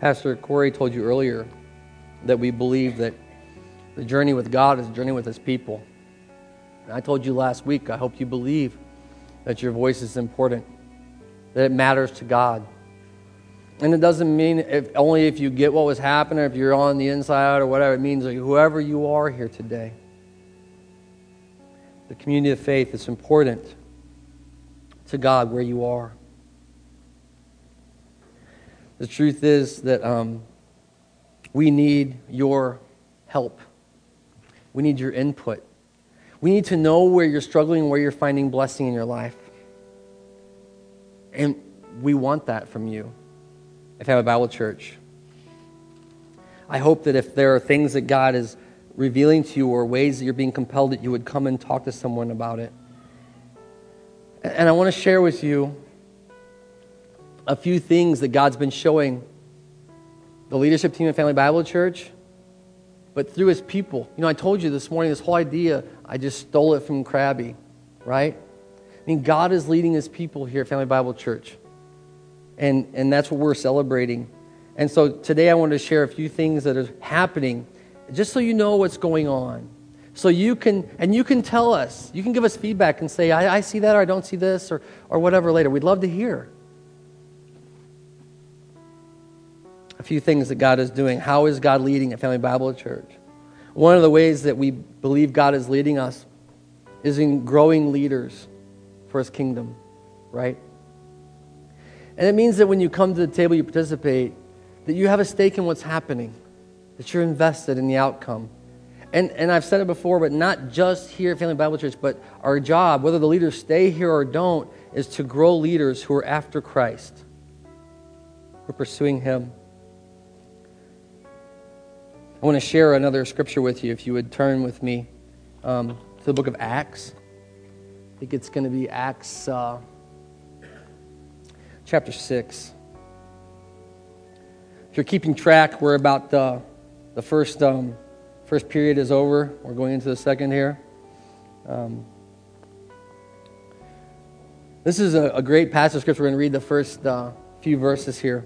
Pastor Corey told you earlier that we believe that the journey with God is a journey with His people. And I told you last week, I hope you believe that your voice is important, that it matters to God. And it doesn't mean if, only if you get what was happening, if you're on the inside or whatever. It means like whoever you are here today. The community of faith is important to God where you are. The truth is that um, we need your help. We need your input. We need to know where you're struggling, where you're finding blessing in your life. And we want that from you if I have a Bible Church. I hope that if there are things that God is revealing to you or ways that you're being compelled, that you would come and talk to someone about it. And I want to share with you a few things that God's been showing the leadership team at Family Bible Church, but through his people. You know, I told you this morning, this whole idea, I just stole it from Krabby, right? I mean, God is leading his people here at Family Bible Church. And, and that's what we're celebrating. And so today I want to share a few things that are happening, just so you know what's going on. So you can, and you can tell us, you can give us feedback and say, I, I see that or I don't see this or, or whatever later. We'd love to hear. A few things that God is doing. How is God leading at Family Bible Church? One of the ways that we believe God is leading us is in growing leaders for his kingdom, right? And it means that when you come to the table, you participate, that you have a stake in what's happening, that you're invested in the outcome. And, and I've said it before, but not just here at Family Bible Church, but our job, whether the leaders stay here or don't, is to grow leaders who are after Christ, who are pursuing Him. I want to share another scripture with you, if you would turn with me um, to the book of Acts. I think it's going to be Acts. Uh, chapter 6. If you're keeping track, we're about the, the first, um, first period is over. We're going into the second here. Um, this is a, a, great passage of scripture. We're going to read the first uh, few verses here.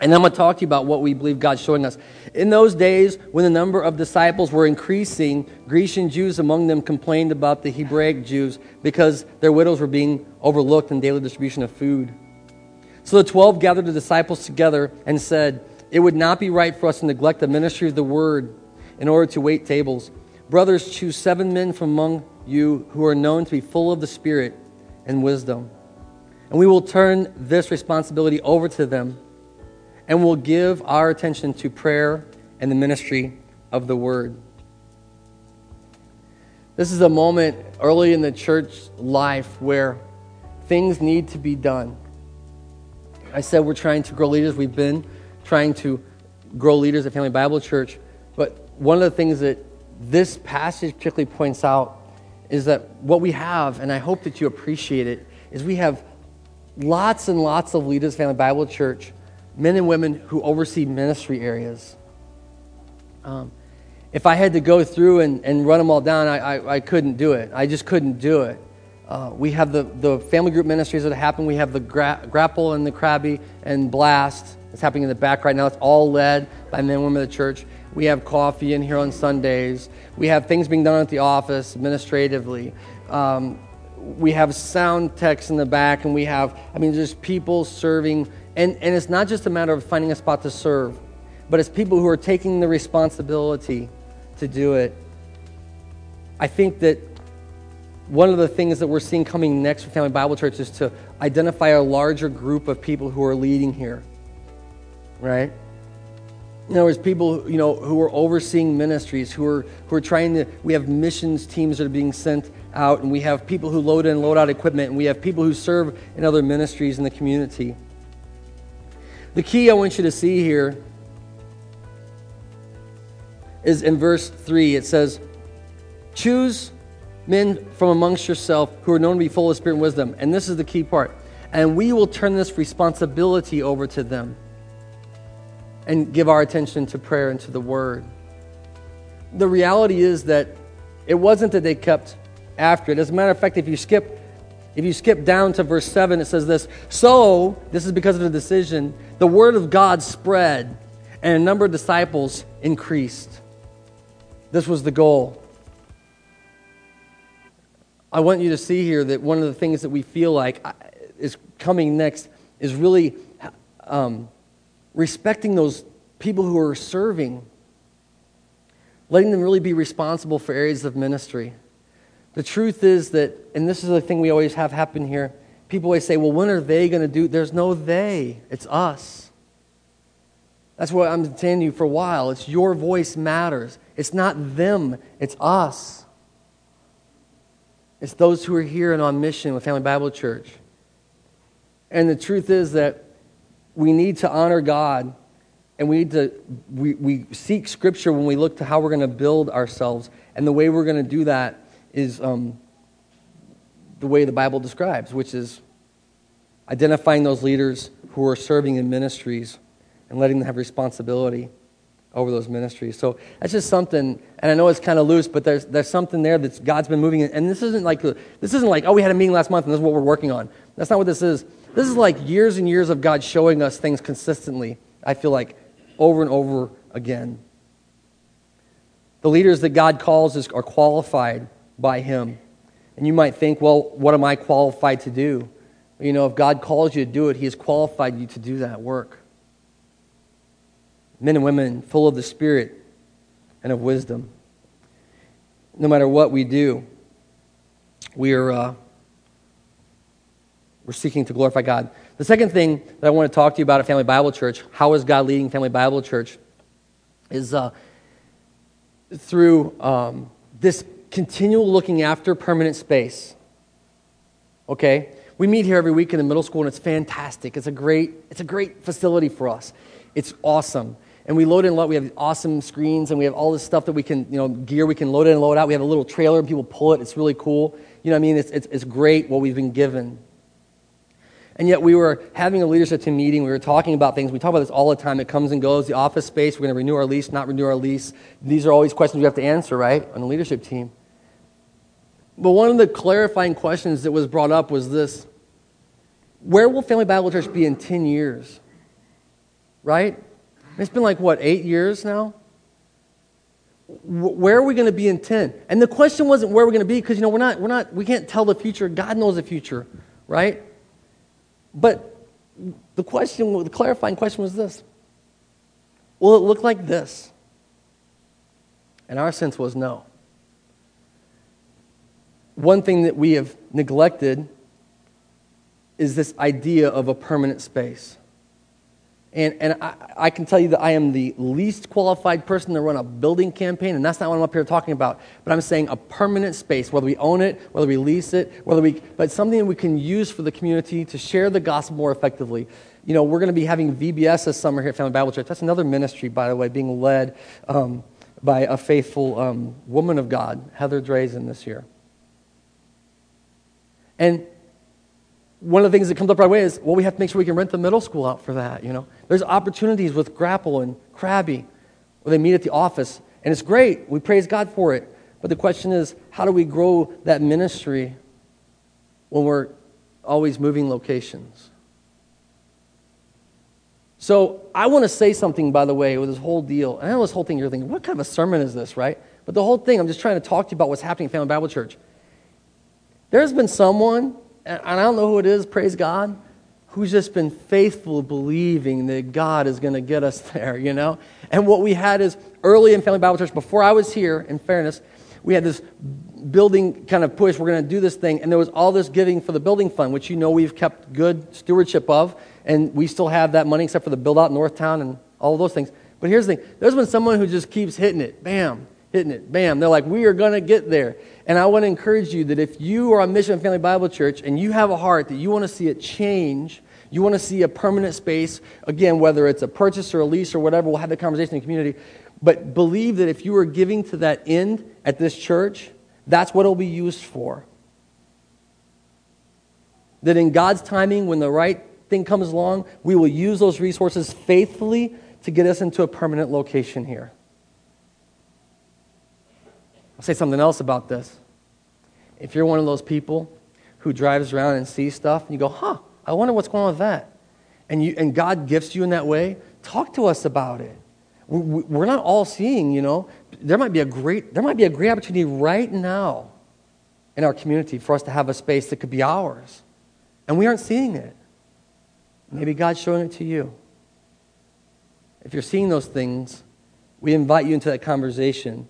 And I'm going to talk to you about what we believe God's showing us. In those days, when the number of disciples were increasing, Grecian Jews among them complained about the Hebraic Jews because their widows were being overlooked in daily distribution of food. So the twelve gathered the disciples together and said, It would not be right for us to neglect the ministry of the word in order to wait tables. Brothers, choose seven men from among you who are known to be full of the Spirit and wisdom. And we will turn this responsibility over to them and we'll give our attention to prayer and the ministry of the word. This is a moment early in the church life where things need to be done. I said we're trying to grow leaders. We've been trying to grow leaders at Family Bible Church. But one of the things that this passage particularly points out is that what we have, and I hope that you appreciate it, is we have lots and lots of leaders at Family Bible Church men and women who oversee ministry areas. Um, if I had to go through and, and run them all down, I, I, I couldn't do it. I just couldn't do it. Uh, we have the, the family group ministries that happen. We have the gra- grapple and the crabby and blast that's happening in the back right now. It's all led by men and women of the church. We have coffee in here on Sundays. We have things being done at the office administratively. Um, we have sound techs in the back, and we have, I mean, just people serving and, and it's not just a matter of finding a spot to serve, but it's people who are taking the responsibility to do it. I think that one of the things that we're seeing coming next for Family Bible Church is to identify a larger group of people who are leading here, right? In other words, people you know who are overseeing ministries, who are who are trying to. We have missions teams that are being sent out, and we have people who load in load out equipment, and we have people who serve in other ministries in the community. The key I want you to see here is in verse 3. It says, Choose men from amongst yourself who are known to be full of spirit and wisdom. And this is the key part. And we will turn this responsibility over to them and give our attention to prayer and to the word. The reality is that it wasn't that they kept after it. As a matter of fact, if you skip If you skip down to verse 7, it says this So, this is because of the decision, the word of God spread, and a number of disciples increased. This was the goal. I want you to see here that one of the things that we feel like uh, is coming next is really um, respecting those people who are serving, letting them really be responsible for areas of ministry. The truth is that, and this is the thing we always have happen here, people always say, well, when are they going to do? There's no they, it's us. That's what I'm saying to you for a while. It's your voice matters. It's not them, it's us. It's those who are here and on mission with Family Bible Church. And the truth is that we need to honor God and we need to we, we seek scripture when we look to how we're going to build ourselves. And the way we're going to do that is um, the way the Bible describes, which is identifying those leaders who are serving in ministries and letting them have responsibility over those ministries. So that's just something, and I know it's kind of loose, but there's, there's something there that God's been moving in. And this isn't like this isn't like oh we had a meeting last month and this is what we're working on. That's not what this is. This is like years and years of God showing us things consistently. I feel like over and over again. The leaders that God calls is, are qualified by Him. And you might think, well, what am I qualified to do? You know, if God calls you to do it, He has qualified you to do that work. Men and women full of the Spirit and of wisdom. No matter what we do, we are, uh, we're seeking to glorify God. The second thing that I want to talk to you about at Family Bible Church, how is God leading Family Bible Church, is uh, through um, this continual looking after permanent space. Okay? We meet here every week in the middle school, and it's fantastic. It's a great, it's a great facility for us. It's awesome. And we load in a lot. We have awesome screens, and we have all this stuff that we can, you know, gear we can load in and load out. We have a little trailer, and people pull it. It's really cool. You know what I mean? It's, it's, it's great what we've been given. And yet, we were having a leadership team meeting. We were talking about things. We talk about this all the time. It comes and goes. The office space, we're going to renew our lease, not renew our lease. These are always questions we have to answer, right, on the leadership team. But one of the clarifying questions that was brought up was this Where will Family Bible Church be in 10 years? Right? It's been like, what, eight years now? Where are we going to be in 10? And the question wasn't where we're going to be because, you know, we're not, we're not, we can't tell the future. God knows the future, right? But the question, the clarifying question was this Will it look like this? And our sense was no one thing that we have neglected is this idea of a permanent space. And, and I, I, can tell you that I am the least qualified person to run a building campaign, and that's not what I'm up here talking about. But I'm saying a permanent space, whether we own it, whether we lease it, whether we, but something that we can use for the community to share the gospel more effectively. You know, we're going to be having VBS this summer here at Family Bible Church. That's another ministry, by the way, being led um, by a faithful um, woman of God, Heather Drazen, this year. And one of the things that comes up right away is, well, we have to make sure we can rent the middle school out for that, you know. There's opportunities with Grapple and Crabby where they meet at the office, and it's great. We praise God for it. But the question is, how do we grow that ministry when we're always moving locations? So I want to say something, by the way, with this whole deal. And I know this whole thing you're thinking, what kind of a sermon is this, right? But the whole thing, I'm just trying to talk to you about what's happening at Family Bible Church. There's been someone, and I don't know who it is, praise God, who's just been faithful believing that God is going to get us there, you know? And what we had is early in Family Bible Church, before I was here, in fairness, we had this building kind of push. We're going to do this thing. And there was all this giving for the building fund, which you know we've kept good stewardship of. And we still have that money except for the build out Northtown and all those things. But here's the thing there's been someone who just keeps hitting it. Bam, hitting it. Bam. They're like, we are going to get there. And I want to encourage you that if you are a Mission Family Bible Church and you have a heart that you want to see it change, you want to see a permanent space, again, whether it's a purchase or a lease or whatever, we'll have the conversation in the community. But believe that if you are giving to that end at this church, that's what it'll be used for. That in God's timing, when the right thing comes along, we will use those resources faithfully to get us into a permanent location here. I'll say something else about this. If you're one of those people who drives around and sees stuff, and you go, huh, I wonder what's going on with that. And, you, and God gifts you in that way, talk to us about it. We're not all seeing, you know. There might be a great, there might be a great opportunity right now in our community for us to have a space that could be ours. And we aren't seeing it. Maybe God's showing it to you. If you're seeing those things, we invite you into that conversation.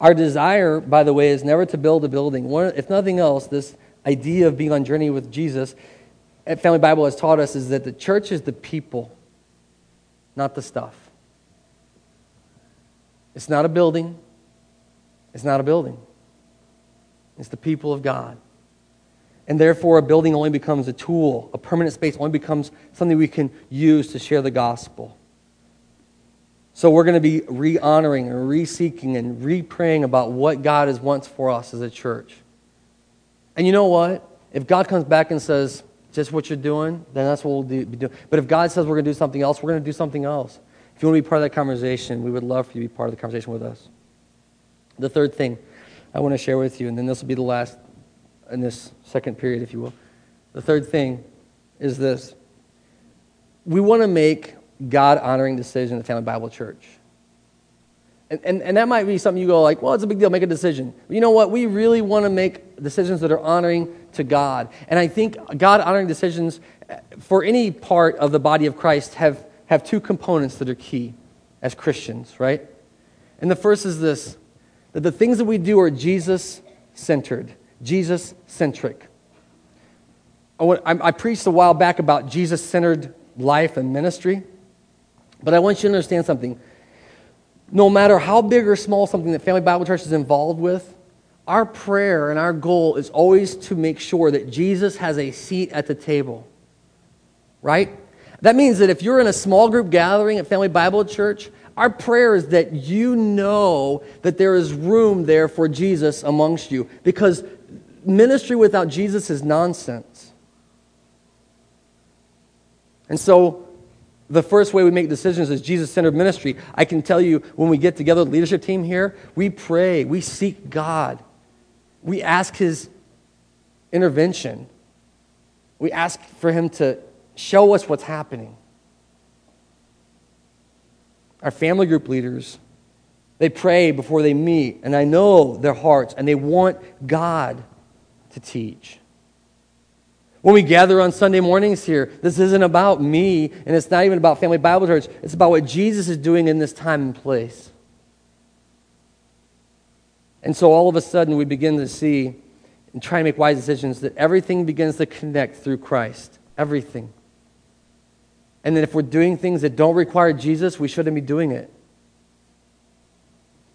Our desire, by the way, is never to build a building. One, if nothing else, this idea of being on journey with Jesus at Family Bible has taught us is that the church is the people, not the stuff. It's not a building. It's not a building. It's the people of God. And therefore, a building only becomes a tool, a permanent space only becomes something we can use to share the gospel. So we're going to be re honoring and re seeking and re praying about what God has wants for us as a church. And you know what? If God comes back and says, just what you're doing, then that's what we'll do, be doing. But if God says we're going to do something else, we're going to do something else. If you want to be part of that conversation, we would love for you to be part of the conversation with us. The third thing I want to share with you, and then this will be the last in this second period, if you will. The third thing is this we want to make God honoring decision at Family Bible Church. And, and, and, that might be something you go like, well, it's a big deal, make a decision. But you know what? We really want to make decisions that are honoring to God. And I think God honoring decisions eh, for any part of the body of Christ have, have two components that are key as Christians, right? And the first is this that the things that we do are Jesus centered, Jesus centric. I, I preached a while back about Jesus centered life and ministry. But I want you to understand something. No matter how big or small something that Family Bible Church is involved with, our prayer and our goal is always to make sure that Jesus has a seat at the table. Right? That means that if you're in a small group gathering at Family Bible Church, our prayer is that you know that there is room there for Jesus amongst you because ministry without Jesus is nonsense. And so the first way we make decisions is Jesus centered ministry. I can tell you when we get together, the leadership team here, we pray, we seek God, we ask His intervention, we ask for Him to show us what's happening. Our family group leaders, they pray before they meet, and I know their hearts, and they want God to teach. When we gather on Sunday mornings here, this isn't about me, and it's not even about Family Bible Church. It's about what Jesus is doing in this time and place. And so all of a sudden, we begin to see and try to make wise decisions that everything begins to connect through Christ. Everything. And that if we're doing things that don't require Jesus, we shouldn't be doing it.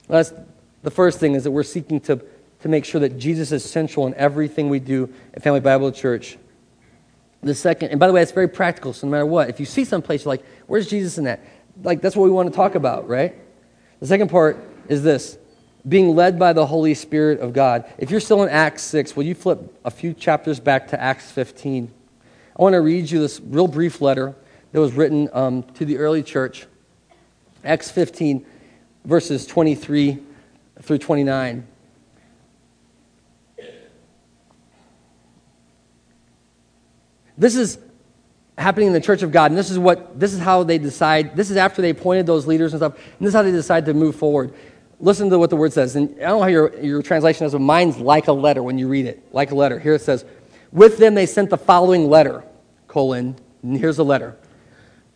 That's the first thing is that we're seeking to, to make sure that Jesus is central in everything we do at Family Bible Church. The second, and by the way, it's very practical, so no matter what, if you see someplace, you're like, where's Jesus in that? Like, that's what we want to talk about, right? The second part is this being led by the Holy Spirit of God. If you're still in Acts 6, will you flip a few chapters back to Acts 15? I want to read you this real brief letter that was written um, to the early church. Acts 15, verses 23 through 29. This is happening in the church of God, and this is what this is how they decide. This is after they appointed those leaders and stuff, and this is how they decide to move forward. Listen to what the word says. And I don't know how your, your translation is, but mine's like a letter when you read it. Like a letter. Here it says, With them they sent the following letter, colon, and here's the letter.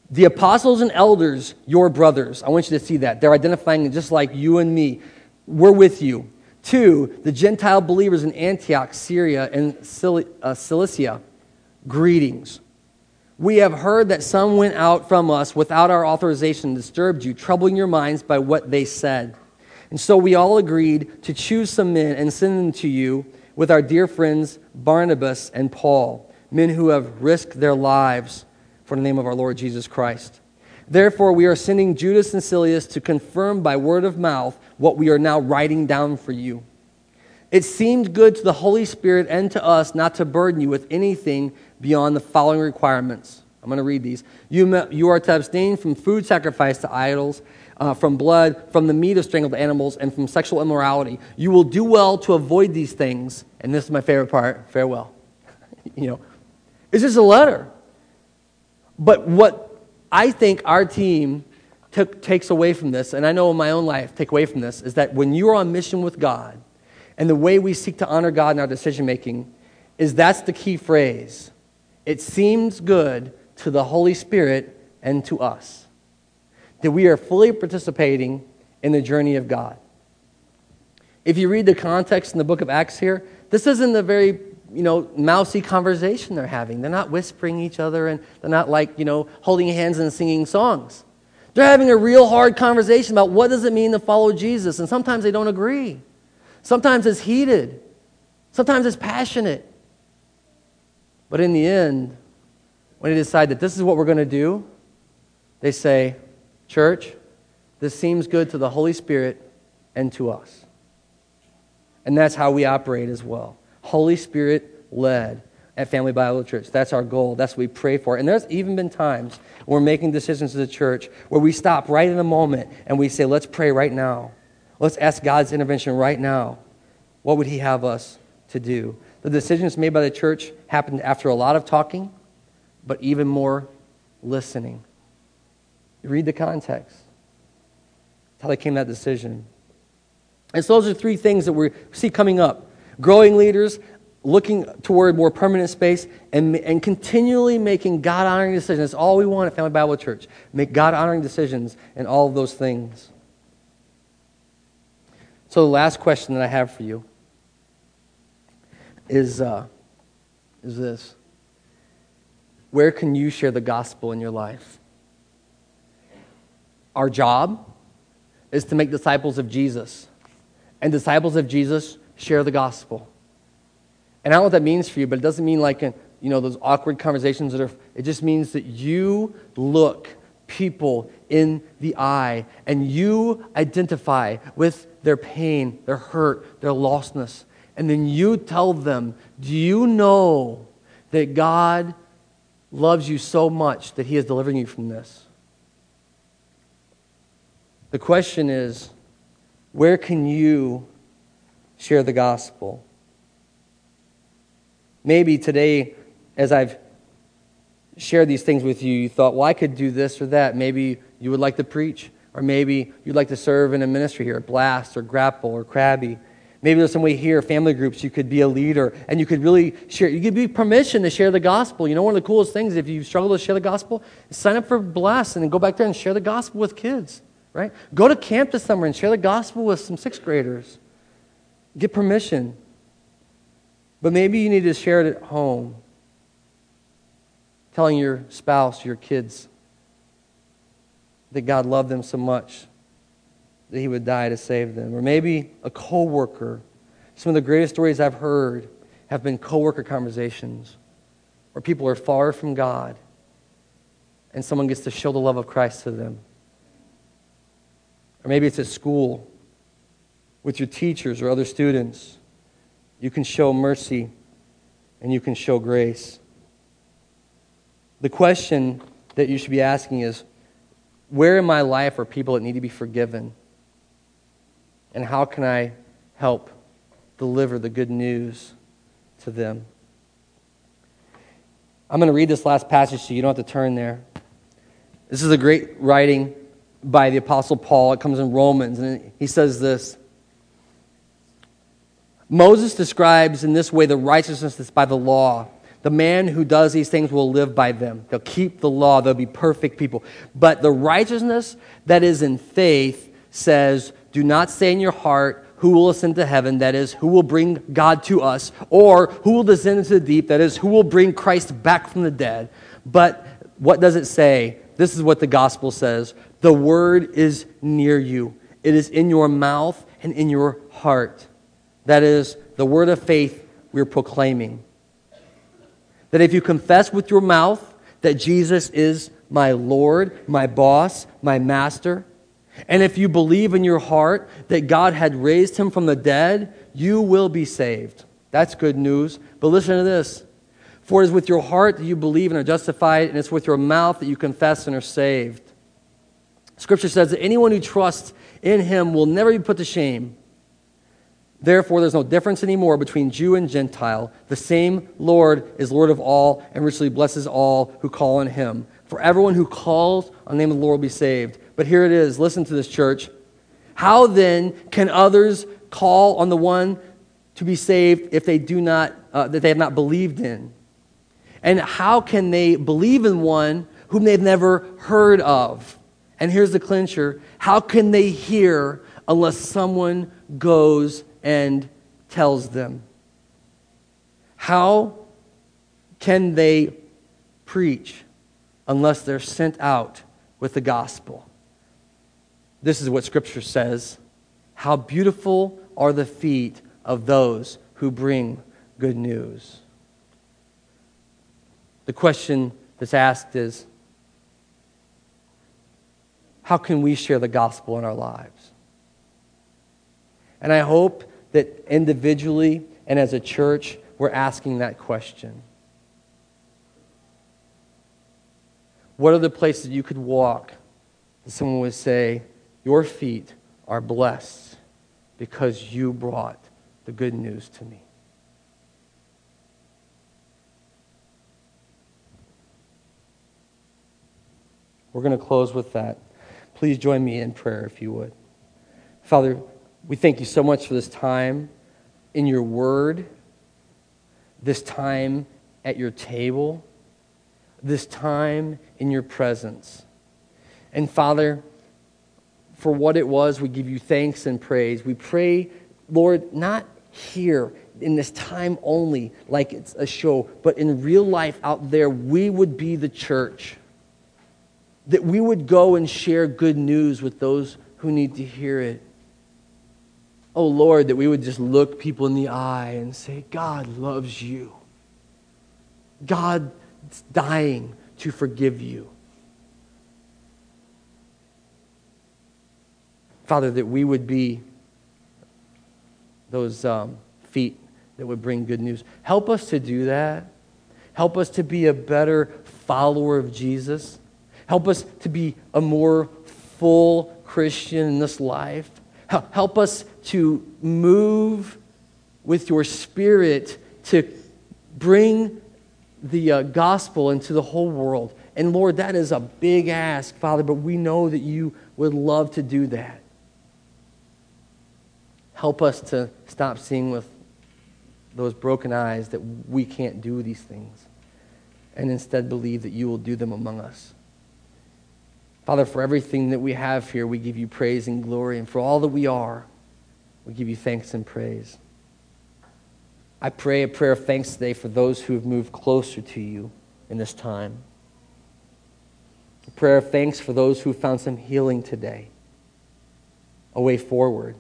The apostles and elders, your brothers. I want you to see that. They're identifying just like you and me. We're with you. Two, the Gentile believers in Antioch, Syria, and uh, Cilicia greetings. We have heard that some went out from us without our authorization and disturbed you, troubling your minds by what they said. And so we all agreed to choose some men and send them to you with our dear friends Barnabas and Paul, men who have risked their lives for the name of our Lord Jesus Christ. Therefore, we are sending Judas and Silas to confirm by word of mouth what we are now writing down for you. It seemed good to the Holy Spirit and to us not to burden you with anything beyond the following requirements I'm going to read these. You, you are to abstain from food sacrificed to idols, uh, from blood, from the meat of strangled animals, and from sexual immorality. You will do well to avoid these things. And this is my favorite part farewell. you know, it's just a letter. But what I think our team takes away from this, and I know in my own life, take away from this, is that when you are on mission with God, and the way we seek to honor God in our decision making, is that's the key phrase. It seems good to the Holy Spirit and to us that we are fully participating in the journey of God. If you read the context in the book of Acts here, this isn't a very you know, mousy conversation they're having. They're not whispering each other and they're not like, you know, holding hands and singing songs. They're having a real hard conversation about what does it mean to follow Jesus. And sometimes they don't agree. Sometimes it's heated. Sometimes it's passionate. But in the end, when they decide that this is what we're going to do, they say, Church, this seems good to the Holy Spirit and to us. And that's how we operate as well. Holy Spirit led at Family Bible Church. That's our goal. That's what we pray for. And there's even been times when we're making decisions as a church where we stop right in the moment and we say, let's pray right now. Let's ask God's intervention right now. What would He have us to do? The decisions made by the church happened after a lot of talking, but even more listening. read the context. That's how they came to that decision. And so those are three things that we see coming up growing leaders, looking toward more permanent space, and, and continually making God honoring decisions. That's all we want at Family Bible Church. Make God honoring decisions and all of those things. So, the last question that I have for you is, uh, is this Where can you share the gospel in your life? Our job is to make disciples of Jesus. And disciples of Jesus share the gospel. And I don't know what that means for you, but it doesn't mean like, you know, those awkward conversations that are, it just means that you look people in the eye and you identify with their pain, their hurt, their lostness. And then you tell them, Do you know that God loves you so much that He is delivering you from this? The question is, where can you share the gospel. Maybe today, as I've shared these things with you, you thought, well, I could do this or that. Maybe you would like to preach, or maybe you'd like to serve in a ministry here, at Blast or Grapple or Crabby. Maybe there's some way here, family groups, you could be a leader and you could really share, you could be permission to share the gospel. You know, one of the coolest things, if you struggle to share the gospel, sign up for Blast and then go back there and share the gospel with kids, right? Go to camp this summer and share the gospel with some sixth graders. Get permission. But maybe you need to share it at home, telling your spouse, your kids, that God loved them so much that he would die to save them. Or maybe a coworker. Some of the greatest stories I've heard have been coworker conversations where people are far from God and someone gets to show the love of Christ to them. Or maybe it's at school with your teachers or other students. You can show mercy and you can show grace. The question that you should be asking is where in my life are people that need to be forgiven? And how can I help deliver the good news to them? I'm going to read this last passage you. You don't have to turn there. This is a great writing by the Apostle Paul. It comes in Romans, and he says this Moses describes in this way the righteousness that's by the law. The man who does these things will live by them. They'll keep the law. They'll be perfect people. But the righteousness that is in faith says, Do not say in your heart, Who will ascend to heaven? That is, who will bring God to us? Or who will descend into the deep? That is, who will bring Christ back from the dead? But what does it say? This is what the gospel says The word is near you, it is in your mouth and in your heart. That is the word of faith we're proclaiming. That if you confess with your mouth that Jesus is my Lord, my boss, my master, and if you believe in your heart that God had raised him from the dead, you will be saved. That's good news. But listen to this. For it is with your heart that you believe and are justified, and it's with your mouth that you confess and are saved. Scripture says that anyone who trusts in him will never be put to shame. Therefore, there's no difference anymore between Jew and Gentile. The same Lord is Lord of all and richly blesses all who call on him. For everyone who calls on the name of the Lord will be saved. But here it is listen to this, church. How then can others call on the one to be saved if they do not, uh, that they have not believed in? And how can they believe in one whom they've never heard of? And here's the clincher how can they hear unless someone goes and tells them? How can they preach unless they're sent out with the gospel? This is what Scripture says. How beautiful are the feet of those who bring good news. The question that's asked is how can we share the gospel in our lives? And I hope that individually and as a church, we're asking that question. What are the places you could walk that someone would say, Your feet are blessed because you brought the good news to me? We're going to close with that. Please join me in prayer if you would. Father, we thank you so much for this time in your word, this time at your table, this time in your presence. And Father, for what it was, we give you thanks and praise. We pray, Lord, not here in this time only, like it's a show, but in real life out there, we would be the church that we would go and share good news with those who need to hear it. Oh Lord, that we would just look people in the eye and say, God loves you. God's dying to forgive you. Father, that we would be those um, feet that would bring good news. Help us to do that. Help us to be a better follower of Jesus. Help us to be a more full Christian in this life. Help us to move with your spirit to bring the uh, gospel into the whole world. And Lord, that is a big ask, Father, but we know that you would love to do that. Help us to stop seeing with those broken eyes that we can't do these things and instead believe that you will do them among us. Father, for everything that we have here, we give you praise and glory. And for all that we are, we give you thanks and praise. I pray a prayer of thanks today for those who have moved closer to you in this time. A prayer of thanks for those who found some healing today, a way forward.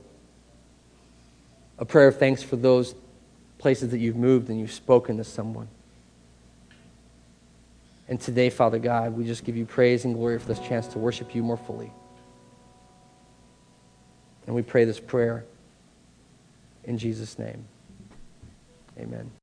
A prayer of thanks for those places that you've moved and you've spoken to someone. And today, Father God, we just give you praise and glory for this chance to worship you more fully. And we pray this prayer in Jesus' name. Amen.